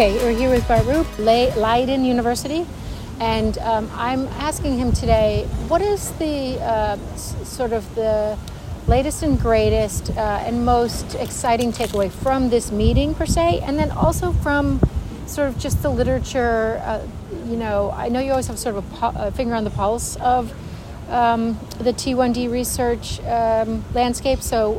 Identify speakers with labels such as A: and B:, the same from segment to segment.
A: Okay, we're here with Bart Roep Le- Leiden University, and um, I'm asking him today what is the uh, s- sort of the latest and greatest uh, and most exciting takeaway from this meeting per se, and then also from sort of just the literature. Uh, you know, I know you always have sort of a, pu- a finger on the pulse of um, the T1D research um, landscape. So,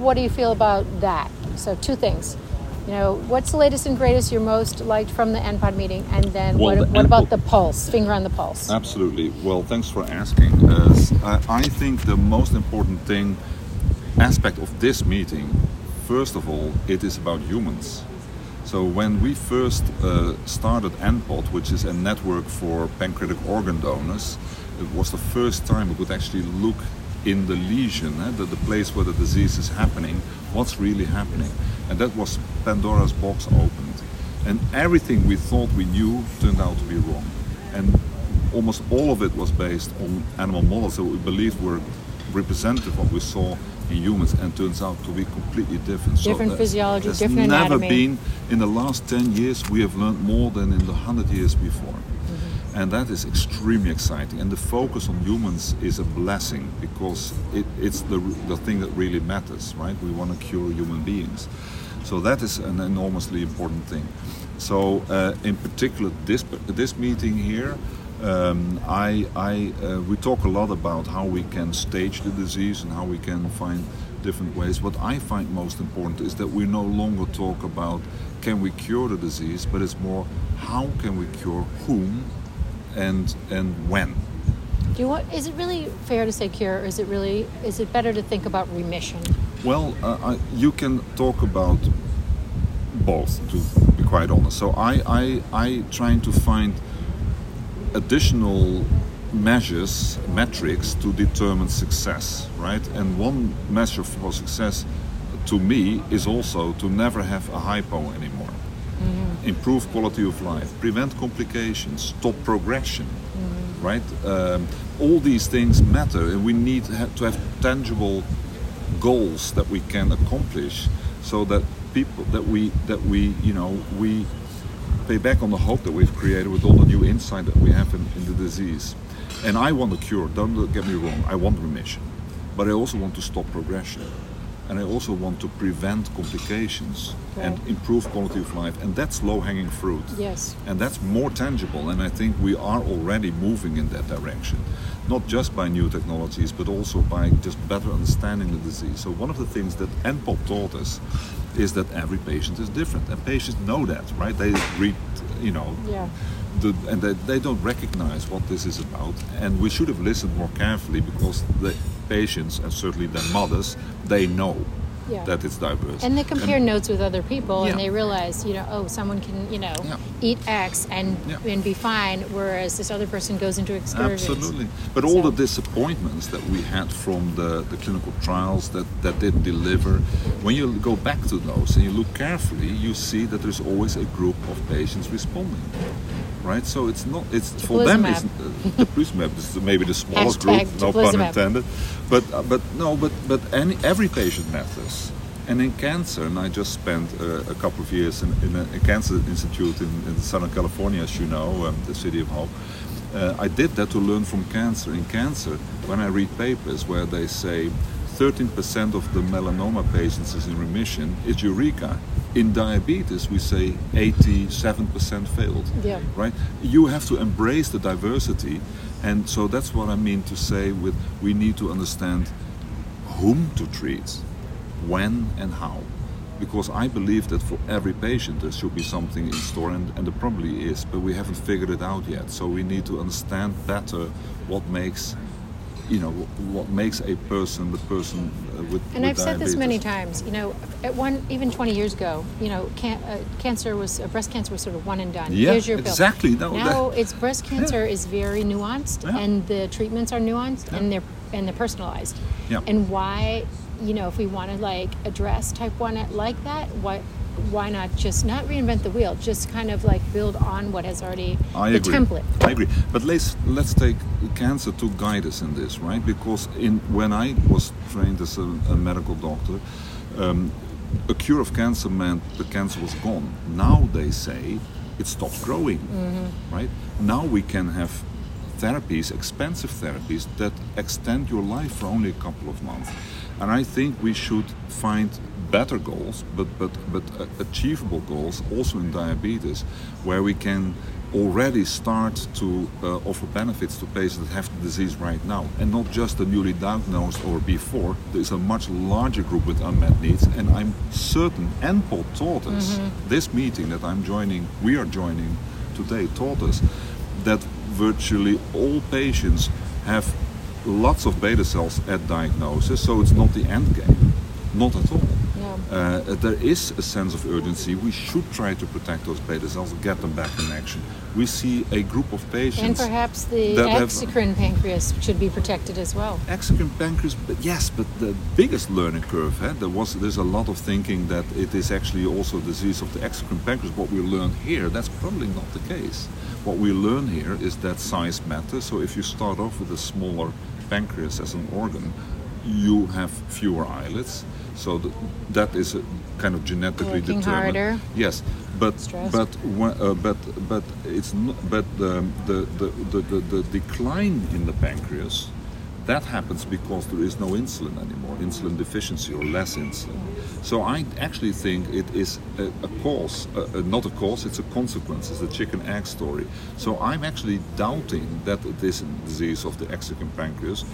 A: what do you feel about that? So, two things. You know, what's the latest and greatest you're most liked from the NPOD meeting, and then
B: Well,
A: what,
B: the
A: what about the pulse, finger on the pulse?
B: Absolutely. Well, thanks for asking. Uh, I think the most important thing, aspect of this meeting, first of all, it is about humans. So when we first uh, started NPOD, which is a network for pancreatic organ donors, it was the first time we could actually look in the lesion, eh, the, the place where the disease is happening, what's really happening. And that was Pandora's box opened. And everything we thought we knew turned out to be wrong. And almost all of it was based on animal models that we believed were representative of what we saw in humans and turns out to be completely different.
A: Different
B: there's-
A: physiology, different
B: never
A: anatomy.
B: Never been in the last 10 years we have learned more than in the 100 years before. And that is extremely exciting. And the focus on humans is a blessing because it, it's the, the thing that really matters, right? We want to cure human beings. So that is an enormously important thing. So, uh, in particular, this this meeting here, um, I, I, uh, we talk a lot about how we can stage the disease and how we can find different ways. What I find most important is that we no longer talk about can we cure the disease, but it's more how can we cure whom and and when.
A: Do you want, is it really fair to say cure, or is it really is it better to think about remission?
B: Well, uh, I, you can talk about both, to be quite honest. So I, I, I trying to find additional measures, metrics to determine success, right? And one measure for success, to me, is also to never have a hypo anymore. Improve quality of life, prevent complications, stop progression, right? Um, all these things matter, and we need to have, to have tangible goals that we can accomplish, so that people that we that we you know we pay back on the hope that we've created with all the new insight that we have in, in the disease. And I want a cure. Don't get me wrong. I want remission, but I also want to stop progression, and I also want to prevent complications and improve quality of life. And that's low-hanging fruit
A: Yes.
B: and that's more tangible and i think we are already moving in that direction not just by new technologies but also by just better understanding the disease so one of the things that nPOD taught us is that every patient is different and patients know that right they read you know
A: Yeah.
B: The, and they, they don't recognize what this is about and we should have listened more carefully because the patients and certainly their mothers they know
A: Yeah.
B: that it's diverse
A: And they compare notes with other people,
B: Yeah.
A: and they realize, you know, oh, someone can, you know,
B: Yeah.
A: eat X and
B: Yeah.
A: and be fine, whereas this other person goes into excursions.
B: Absolutely. But all the disappointments that we had from the, the clinical trials that, that didn't deliver, when you go back to those and you look carefully, you see that there's always a group of patients responding. Right? So it's not, it's for them, it's,
A: Teplizumab.
B: uh, teplizumab is maybe the smallest group, no pun intended. But, uh, but no, but, but any, every patient matters. And in cancer, and I just spent uh, a couple of years in, in a, a cancer institute in, in Southern California, as you know, um, the city of hope. Uh, I did that to learn from cancer. In cancer, when I read papers where they say 13% of the melanoma patients is in remission, it's eureka. In diabetes, we say 87% failed.
A: Yeah.
B: Right? You have to embrace the diversity, and so that's what I mean to say with we need to understand whom to treat, when and how. Because I believe that for every patient there should be something in store, and, and there probably is, but we haven't figured it out yet. So we need to understand better what makes, you know, what makes a person the person uh, with.
A: And
B: with
A: I've said this many times. You know, at one even 20 years ago, you know, can, uh, cancer was uh, breast cancer was sort of one and done.
B: Yeah,
A: Here's your pill.
B: exactly. No,
A: now
B: that-
A: it's breast cancer is very nuanced,
B: Yeah.
A: and the treatments are nuanced, and they're and they're personalized.
B: Yeah.
A: And why, you know, if we want to like address type one like that, why? Why not just not reinvent the wheel? Just kind of like build on what has already
B: I
A: the
B: agree.
A: template.
B: I agree. But let's let's take cancer to guide us in this, right? Because in when I was trained as a, a medical doctor, um, a cure of cancer meant the cancer was gone. Now they say it stopped growing, right? Now we can have therapies, expensive therapies, that extend your life for only a couple of months. And I think we should find better goals, but but but uh, achievable goals also in diabetes, where we can already start to uh, offer benefits to patients that have the disease right now, and not just the newly diagnosed or before. There's a much larger group with unmet needs, and I'm certain NPOD taught us this meeting that I'm joining, we are joining today, taught us that virtually all patients have lots of beta cells at diagnosis, so it's not the end game, not at all. Uh, there is a sense of urgency. We should try to protect those beta cells, and get them back in action. We see a group of patients.
A: And perhaps the
B: that have-
A: exocrine pancreas should be protected as well.
B: Exocrine pancreas, but yes, but the biggest learning curve. Eh, there was there's a lot of thinking that it is actually also a disease of the exocrine pancreas. What we learn here, that's probably not the case. What we learn here is that size matters. So if you start off with a smaller pancreas as an organ, you have fewer islets. So th- that is a kind of genetically
A: Working
B: determined.
A: harder.
B: Yes, but
A: Stress.
B: but uh, but but it's not, but the, the, the, the, the, the decline in the pancreas that happens because there is no insulin anymore, insulin deficiency or less insulin. So I actually think it is a, a cause, uh, uh, not a cause, it's a consequence. It's a chicken egg story. So I'm actually doubting that it is a disease of the exocrine pancreas.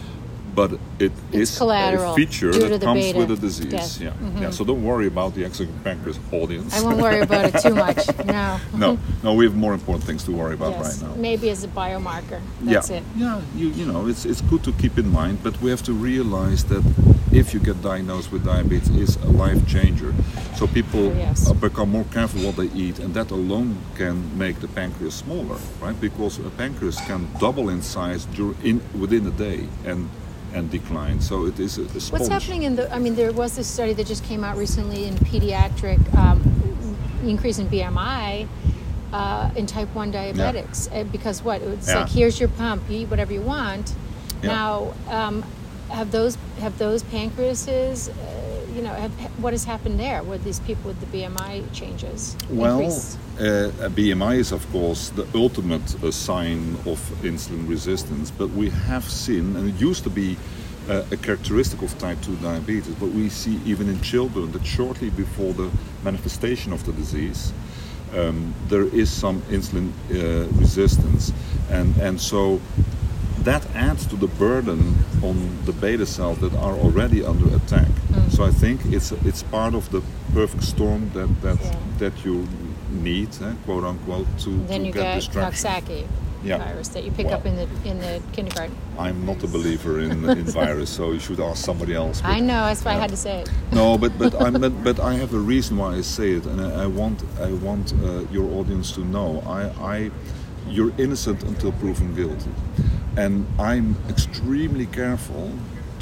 B: But it
A: It's
B: is a feature that comes
A: beta.
B: with the disease.
A: Yes.
B: Yeah, yeah. So don't worry about the exocrine pancreas audience.
A: I won't worry about it too much. No.
B: no, no, we have more important things to worry about
A: Yes.
B: right now.
A: Maybe as a biomarker. That's
B: yeah.
A: it.
B: Yeah, you, you know, it's, it's good to keep in mind, but we have to realize that if you get diagnosed with diabetes, it's a life changer. So people
A: Oh, yes.
B: uh, become more careful what they eat, and that alone can make the pancreas smaller, right? Because a pancreas can double in size dur- in within a day and and decline. So it is a, a.
A: What's happening in the? I mean, there was this study that just came out recently in pediatric um, increase in BMI uh, in type one diabetics uh, because what it's
B: Yeah.
A: like here's your pump, you eat whatever you want.
B: Yeah.
A: Now, um, have those have those pancreases? You know, have, what has happened there with these people with the BMI changes?
B: Well, uh, a BMI is of course the ultimate uh, sign of insulin resistance, but we have seen, and it used to be uh, a characteristic of type 2 diabetes, but we see even in children that shortly before the manifestation of the disease, um, there is some insulin uh, resistance, and and so that adds to the burden on the beta cells that are already under attack. So I think it's it's part of the perfect storm that that
A: Yeah.
B: that you need, eh, quote unquote, to,
A: then
B: to
A: you
B: get
A: get. Coxsackie
B: Yeah.
A: virus that you pick
B: Well.
A: up in the in the kindergarten.
B: I'm not a believer in, in virus, so you should ask somebody else.
A: I know that's why I had to say it.
B: No, but but I'm but, but I have a reason why I say it, and I, I want I want uh, your audience to know I I you're innocent until proven guilty, and I'm extremely careful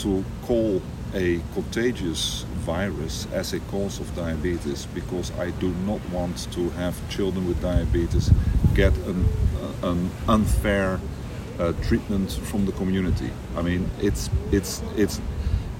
B: to call a contagious virus as a cause of diabetes because I do not want to have children with diabetes get an uh, an unfair uh, treatment from the community. I mean, it's it's it's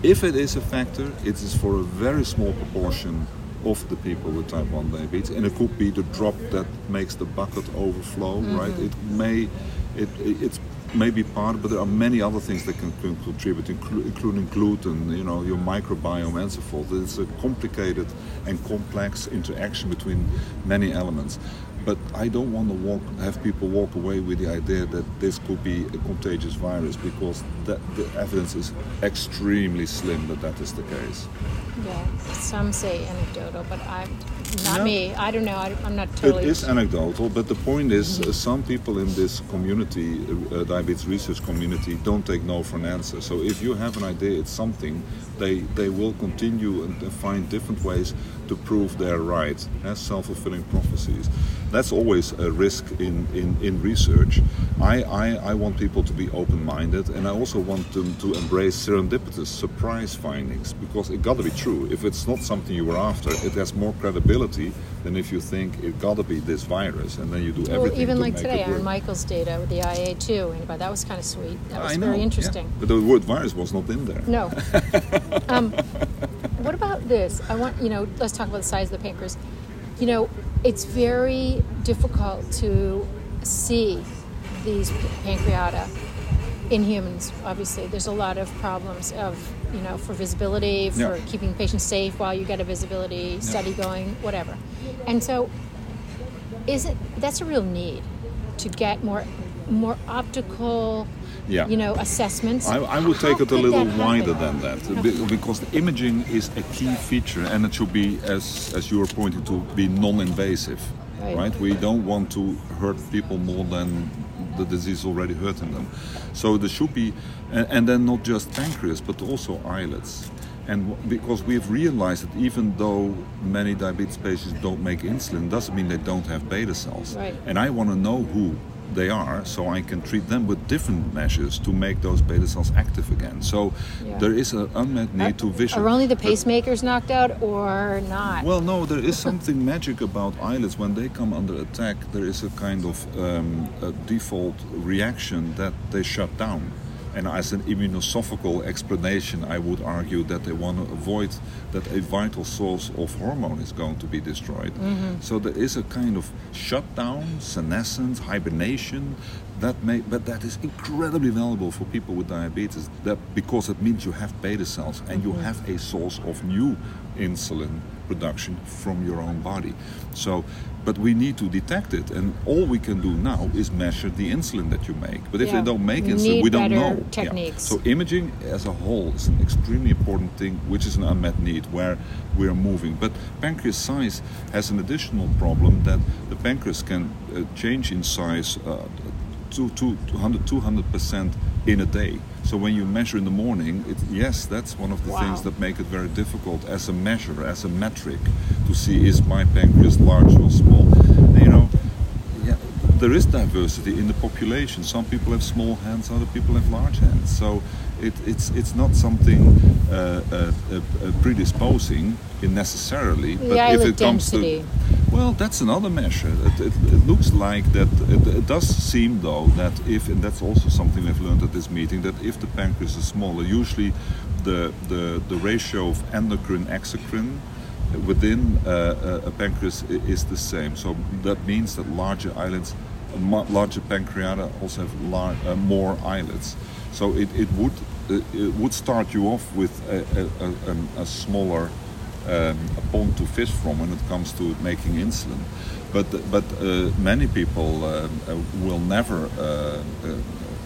B: if it is a factor, it is for a very small proportion of the people with type 1 diabetes, and it could be the drop that makes the bucket overflow, right? It may, it, it it's maybe part, but there are many other things that can, contribute, inclu- including gluten, you know, your microbiome and so forth. It's a complicated and complex interaction between many elements. But I don't want to walk, have people walk away with the idea that this could be a contagious virus because that, the evidence is extremely slim that that is the case.
A: Yeah, some say anecdotal, but I'm not
B: No.
A: me. I don't know. I, I'm not totally.
B: It is anecdotal, but the point is, uh, some people in this community, uh, diabetes research community, don't take no for an answer. So if you have an idea, it's something, they they will continue and find different ways to prove they're right, as eh, self-fulfilling prophecies. That's always a risk in, in, in research. I, I, I want people to be open-minded, and I also want them to embrace serendipitous surprise findings because it got to be true. If it's not something you were after, it has more credibility than if you think it got to be this virus, and then you do
A: well,
B: everything
A: even
B: to
A: like
B: make
A: today
B: it
A: on. Michael's data with the IA2 antibody, that was kind of sweet. That was
B: I know,
A: very
B: yeah.
A: interesting.
B: But the word virus was not in there.
A: No. um, what about this. I want you know. Let's talk about the size of the pancreas. You know, it's very difficult to see these pancreata in humans. Obviously, there's a lot of problems of you know for visibility, for
B: Yeah.
A: keeping patients safe while you get a visibility study going, whatever. And so, is it that's a real need to get more more optical,
B: Yeah.
A: you know, assessments?
B: I, I would
A: How
B: take it a little wider
A: happen?
B: than that be- because the imaging is a key feature and it should be, as, as you were pointing to, be non-invasive.
A: Right.
B: Right. We don't want to hurt people more than the disease already hurting them. So there should be, and, then not just pancreas, but also islets. And w- because we've realized that even though many diabetes patients don't make insulin, doesn't mean they don't have beta cells.
A: Right.
B: And I want to know who they are so I can treat them with different measures to make those beta cells active again. So
A: Yeah.
B: there is an unmet need to visual.
A: Are only the pacemakers knocked out or not?
B: Well, no, there is something magic about islets. When they come under attack, there is a kind of um, a default reaction that they shut down. And as an immunosophical explanation, I would argue that they want to avoid that a vital source of hormone is going to be destroyed. Mm-hmm. So there is a kind of shutdown, senescence, hibernation. That may, but that is incredibly valuable for people with diabetes. That because it means you have beta cells and you mm-hmm. have a source of new insulin production from your own body. So, but we need to detect it, and all we can do now is measure the insulin that you make. But if
A: Yeah.
B: they don't make insulin,
A: need
B: we don't know. Yeah. So imaging as a whole is an extremely important thing, which is an unmet need where we are moving. But pancreas size has an additional problem that the pancreas can uh, change in size uh, to, to 200 200% in a day. So when you measure in the morning, it, yes, that's one of the
A: Wow.
B: things that make it very difficult as a measure, as a metric, to see is my pancreas large or small. You know, yeah, there is diversity in the population. Some people have small hands, other people have large hands. So it, it's it's not something uh, uh, uh, uh, predisposing in necessarily.
A: The
B: but if it comes
A: density.
B: to well, that's another measure. It, it, it looks like that. It, it does seem though that if, and that's also something we've learned at this meeting, that if the pancreas is smaller, usually the the, the ratio of endocrine exocrine within uh, a, a pancreas is the same. So that means that larger islets, larger pancreata also have lar- uh, more islets. So it, it would uh, it would start you off with a, a, a, a smaller um, a pond to fish from when it comes to making insulin. But but uh, many people um, uh, will never. Uh, uh,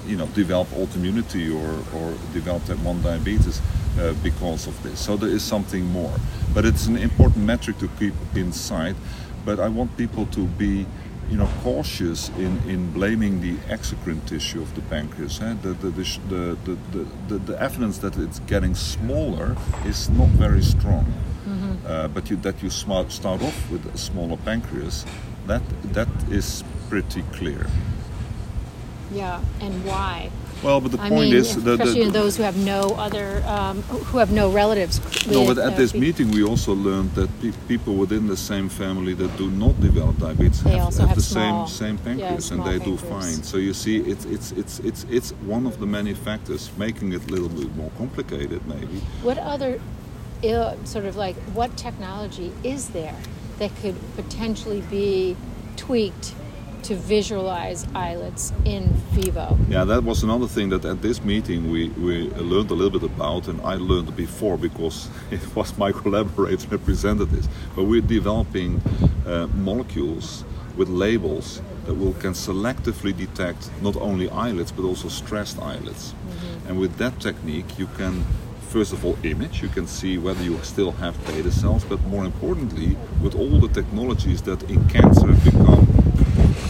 B: you know, develop autoimmunity or, or develop type 1 diabetes uh, because of this. So there is something more. But it's an important metric to keep inside. But I want people to be you know, cautious in, in blaming the exocrine tissue of the pancreas. eh? The, the, the, the, the, the, the evidence that it's getting smaller is not very strong. Uh, but you, that you smart, start off with a smaller pancreas, that, that is pretty clear.
A: yeah, and why?
B: Well, but the
A: I
B: point
A: mean,
B: is, the,
A: especially
B: the,
A: those who have no other, um, who have no relatives.
B: no, but at this
A: be-
B: meeting we also learned that pe- people within the same family that do not develop diabetes have, have
A: have
B: the
A: small-
B: same same
A: yeah,
B: pancreas and
A: small
B: they do fine. So you see, it's it's it's it's it's one of the many factors making it a little bit more complicated, maybe.
A: What other, sort of like, what technology is there that could potentially be tweaked to visualize islets in vivo?
B: Yeah, that was another thing that at this meeting we, we learned a little bit about, and I learned before because it was my collaborator that presented this. But we're developing uh, molecules with labels that will can selectively detect not only islets but also stressed islets. And with that technique, you can first of all image. You can see whether you still have beta cells, but more importantly, with all the technologies that in cancer have become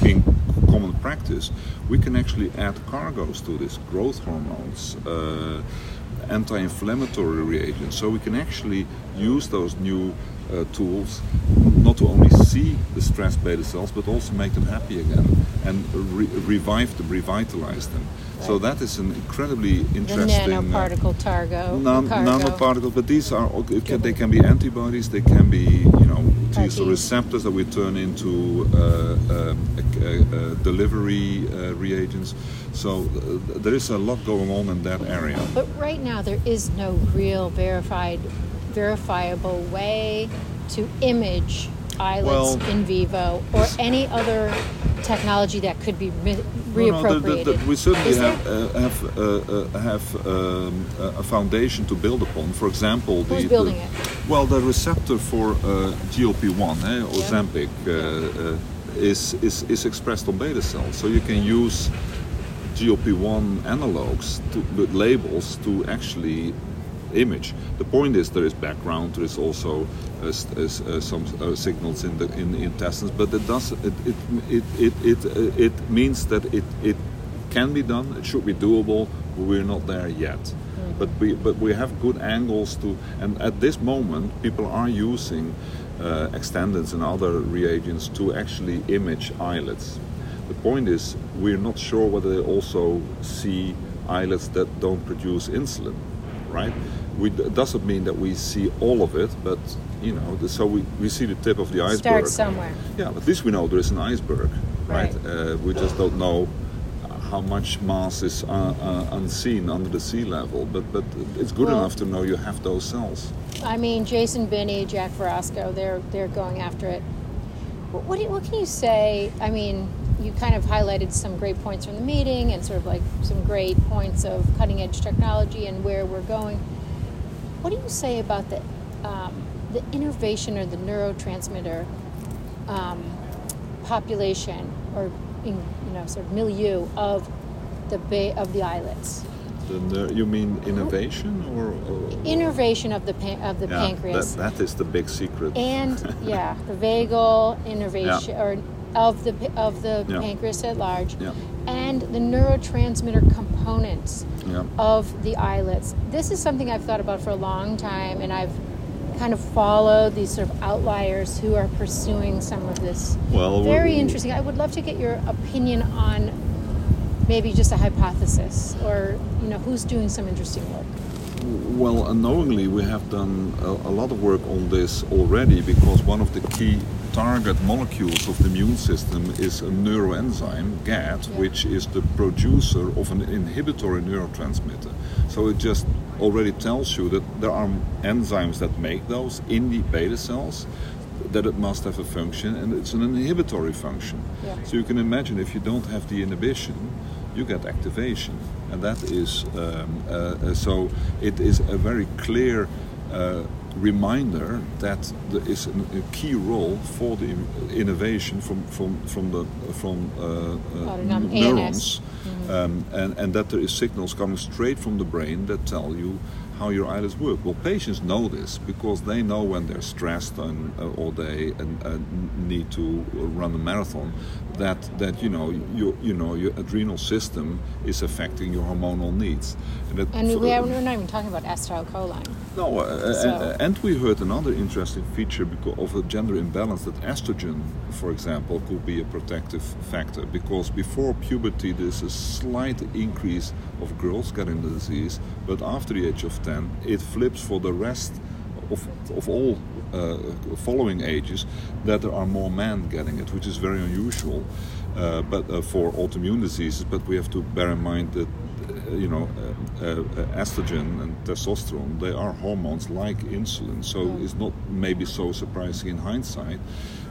B: in common practice, we can actually add cargoes to this growth hormones, uh, anti-inflammatory reagents. So we can actually use those new uh, tools not to only see the stressed beta cells, but also make them happy again and re- revive them, revitalize them. So that is an incredibly
A: The
B: interesting. uh,
A: nanoparticle targo.
B: Nan-
A: cargo.
B: nanoparticles, but these are can- they can be antibodies, they can be you know these receptors that we turn into uh, um, delivery uh, reagents. So there is a lot going on in that area.
A: But right now, there is no real verified verifiable way to image islets
B: Well-
A: in vivo or any other technology that could be re-
B: No, no,
A: reappropriated?
B: the- we certainly
A: Is
B: have uh, have uh, uh, have um, a foundation to build upon. For example, the, the- well, the receptor for uh, GLP-1, eh, Ozempic, uh, uh, is, is is expressed on beta cells. So you can use GLP-1 analogs to, with labels to actually image. The point is there is background. There is also uh, s- uh, some uh, signals in the in the intestines, but it does it it it it it, uh, it means that it it can be done. It should be doable. But we're not there yet. But we but we have good angles to, and at this moment, people are using uh, exendins and other reagents to actually image islets. The point is, we're not sure whether they also see islets that don't produce insulin, right? We, it doesn't mean that we see all of it, but you know, the, so we, we see the tip of the iceberg.
A: Start somewhere.
B: Yeah, at least we know there is an iceberg, right?
A: Right.
B: Uh, we just don't know how much mass is uh, uh, unseen under the sea level, but but it's good
A: Well-
B: enough to know you have those cells.
A: I mean, Jason Binney, Jack Virostko, they're they're going after it. What you, what can you say? I mean, you kind of highlighted some great points from the meeting and sort of like some great points of cutting edge technology and where we're going. What do you say about the um, the innovation or the neurotransmitter um, population or in, you know sort of milieu of the ba- of the islets?
B: The you mean innovation or? or
A: Innervation of the pan- of the
B: yeah,
A: pancreas.
B: That, that is the big secret.
A: and yeah, the vagal innervation or of the of the
B: Yeah.
A: pancreas at large,
B: Yeah.
A: and the neurotransmitter components
B: Yeah.
A: of the islets. This is something I've thought about for a long time, and I've kind of followed these sort of outliers who are pursuing some of this.
B: Well,
A: very
B: we-
A: interesting. I would love to get your opinion on maybe just a hypothesis, or you know, who's doing some interesting work.
B: Well, unknowingly, we have done a, a lot of work on this already because one of the key target molecules of the immune system is a neuroenzyme, GAD, which is the producer of an inhibitory neurotransmitter. So it just already tells you that there are enzymes that make those in the beta cells, that it must have a function, and it's an inhibitory function.
A: Yeah.
B: So you can imagine if you don't have the inhibition, you get activation, and that is um, uh, uh, so. It is a very clear uh, reminder that there is an, a key role for the innervation from from from the from uh, uh, neurons,
A: ANS.
B: um, and and that there is signals coming straight from the brain that tell you how your islets work. Well, patients know this because they know when they're stressed and, uh, or they and, uh, need to run a marathon that that you know you you know your adrenal system is affecting your hormonal needs. And, that
A: And we are, we're not even talking about acetylcholine.
B: no, uh,
A: So-
B: uh, and we heard another interesting feature because of a gender imbalance that estrogen, for example, could be a protective factor because before puberty there's a slight increase of girls getting the disease, but after the age of 10 it flips for the rest of, of all uh, following ages that there are more men getting it, which is very unusual. Uh, but uh, for autoimmune diseases, but we have to bear in mind that uh, you know, uh, uh, estrogen and testosterone, they are hormones like insulin. So it's not maybe so surprising in hindsight,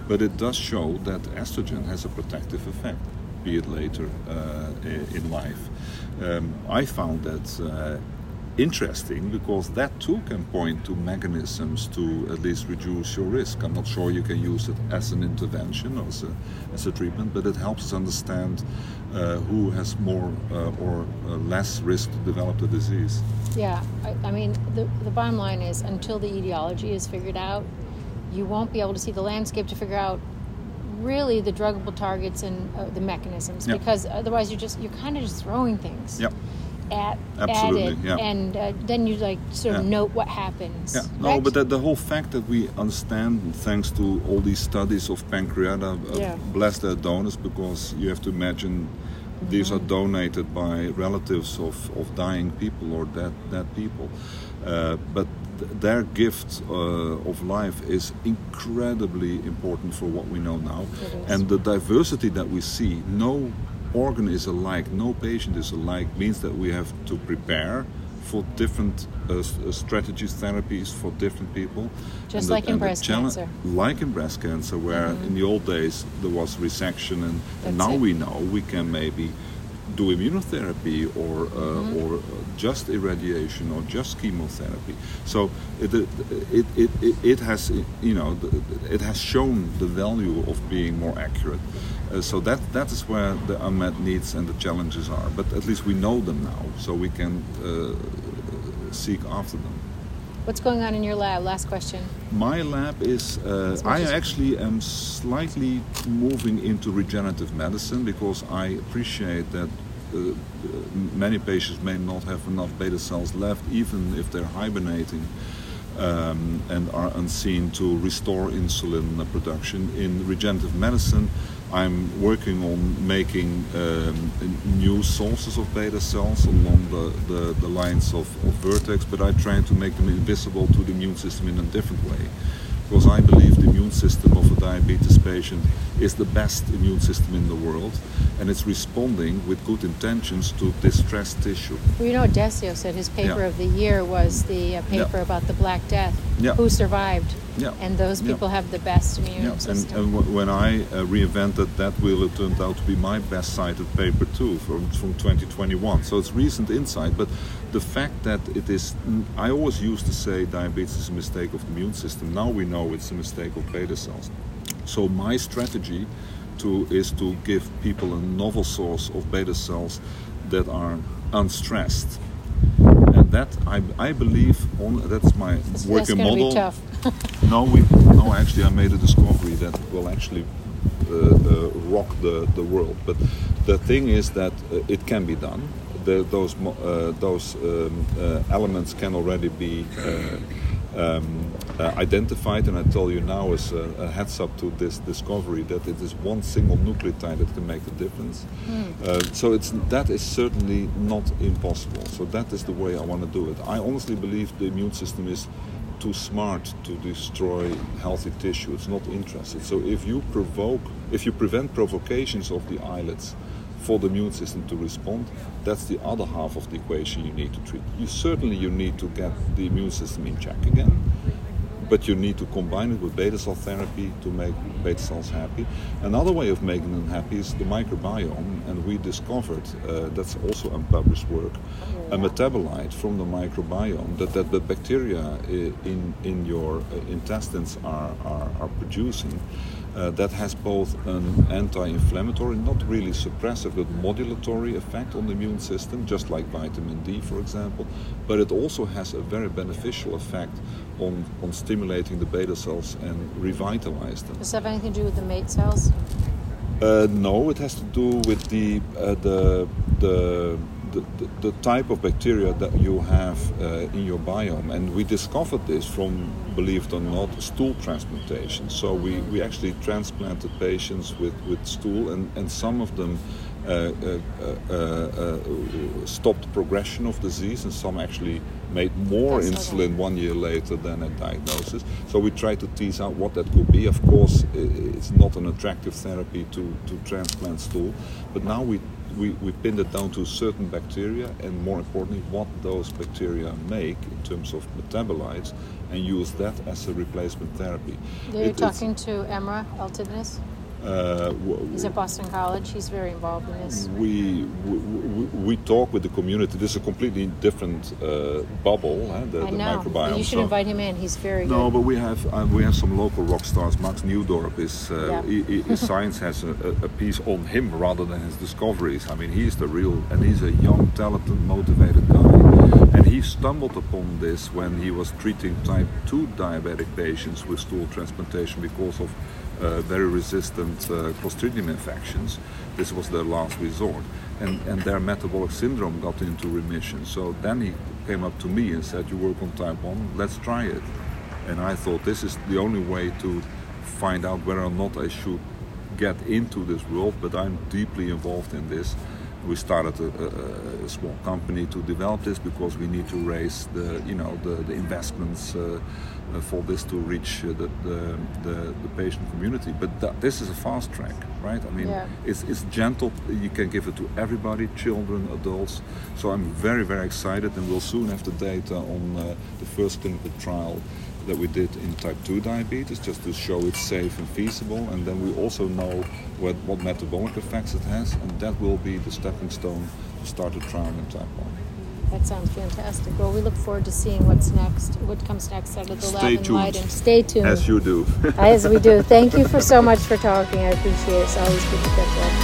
B: but it does show that estrogen has a protective effect, be it later uh, in life. Um, I found that uh, interesting because that too can point to mechanisms to at least reduce your risk. I'm not sure you can use it as an intervention or as a, as a treatment, but it helps us understand uh, who has more uh, or uh, less risk to develop the disease.
A: Yeah, I, I mean, the, the bottom line is until the etiology is figured out, you won't be able to see the landscape to figure out really the druggable targets and uh, the mechanisms
B: Yeah.
A: because otherwise you're just you're kind of just throwing things
B: Yep.
A: At
B: Absolutely,
A: at it
B: yeah.
A: and uh, then you like sort of
B: Yeah.
A: note what happens
B: Yeah, no,
A: right?
B: but the, the whole fact that we understand, thanks to all these studies of pancreata, uh,
A: Yeah.
B: bless their donors, because you have to imagine these are donated by relatives of, of dying people or dead, dead people. Uh, but th- their gift uh, of life is incredibly important for what we know now. And the diversity that we see, no organ is alike, no patient is alike, means that we have to prepare for different uh, uh, strategies, therapies for different people.
A: Just
B: the-
A: like in breast cancer.
B: Like in breast cancer, where in the old days there was resection, and, and now
A: it.
B: we know we can maybe do immunotherapy or uh, or uh, just irradiation or just chemotherapy. So it it, it, it, it, it has you know it has shown the value of being more accurate. Uh, so that that is where the unmet needs and the challenges are. But at least we know them now, so we can uh, seek after them.
A: What's going on in your lab? Last question.
B: My lab is. Uh, I actually am slightly moving into regenerative medicine because I appreciate that uh, many patients may not have enough beta cells left, even if they're hibernating. Um, and are unseen to restore insulin production. In regenerative medicine, I'm working on making um, new sources of beta cells along the, the, the lines of, of Vertex, but I try to make them invisible to the immune system in a different way. Because I believe the immune system of a diabetes patient is the best immune system in the world, and it's responding with good intentions to distressed tissue.
A: Well, you know what Decio said? His paper
B: Yeah.
A: of the year was the uh, paper
B: Yeah.
A: about the Black Death.
B: Yeah.
A: Who survived?
B: Yeah.
A: And those people have the best immune
B: Yeah, and,
A: system.
B: and w- when I uh, reinvented that wheel, it turned out to be my best cited paper too from, from 2021. So it's recent insight, but the fact that it is, I always used to say diabetes is a mistake of the immune system. Now we know it's a mistake of beta cells. So my strategy to is to give people a novel source of beta cells that are unstressed. And that I, I believe on that's my working model. No, we no. Actually, I made a discovery that will actually uh, uh, rock the, the world. But the thing is that uh, it can be done. The, those uh, those um, uh, elements can already be uh, um, uh, identified, and I tell you now as a, a heads up to this discovery that it is one single nucleotide that can make the difference. Uh, so it's that is certainly not impossible. So that is the way I want to do it. I honestly believe the immune system is too smart to destroy healthy tissue. It's not interested. So if you provoke, if you prevent provocations of the islets for the immune system to respond, that's the other half of the equation you need to treat. You certainly you need to get the immune system in check again. But you need to combine it with beta cell therapy to make beta cells happy. Another way of making them happy is the microbiome, and we discovered uh, that's also unpublished work, a metabolite from the microbiome that, that the bacteria in in your uh, intestines are, are, are producing. Uh, that has both an anti-inflammatory, not really suppressive, but modulatory effect on the immune system, just like vitamin D, for example. But it also has a very beneficial effect on, on stimulating the beta cells and revitalize them.
A: Does that have anything to do with the mate cells?
B: Uh, no, it has to do with the uh, the, the the the type of bacteria that you have uh, in your biome, and we discovered this from, believe it or not, stool transplantation. So we, we actually transplanted patients with, with stool, and, and some of them uh, uh, uh, uh, stopped progression of disease, and some actually made more
A: I saw that.
B: insulin one year later than a diagnosis. So we try to tease out what that could be. Of course, it's not an attractive therapy to, to transplant stool, but now we, we, we pinned it down to certain bacteria and more importantly, what those bacteria make in terms of metabolites and use that as a replacement therapy.
A: You're
B: It-
A: talking to Emrah Altindis.
B: uh, w-
A: He's at Boston College. He's very involved in this.
B: we, we, we, we talk with the community. This is a completely different uh, bubble, huh, the,
A: I
B: the
A: know.
B: microbiome.
A: You should
B: So-
A: invite him in. He's very
B: No,
A: good.
B: but we have uh, we have some local rock stars. Max Nieuwdorp is uh,
A: Yeah.
B: he, he- science has a, a- a piece on him rather than his discoveries. I mean, he's the real, and he's a young, talented, motivated guy. And he stumbled upon this when he was treating type two diabetic patients with stool transplantation because of uh, very resistant uh, Clostridium infections. This was their last resort, and and their metabolic syndrome got into remission. So then he came up to me and said, "You work on type one. Let's try it." And I thought this is the only way to find out whether or not I should get into this world, but I'm deeply involved in this. We started a, a, a, small company to develop this because we need to raise the you know the, the investments uh, uh, for this to reach uh, the, the, the, the, patient community. But th- this is a fast track, right? I mean, yeah. it's, it's gentle. You can give it to everybody, children, adults. So I'm very very excited, and we'll soon have the data on uh, the first clinical trial that we did in type 2 diabetes just to show it's safe and feasible and then we also know what, what metabolic effects it has and that will be the stepping stone to start a trial in type 1
A: that sounds fantastic. Well, we look forward to seeing what's next, what comes next out of the
B: Stay
A: lab
B: tuned.
A: Leiden. Stay tuned.
B: As you do.
A: As we do. Thank you for so much for talking. I appreciate it. It's always good to catch up.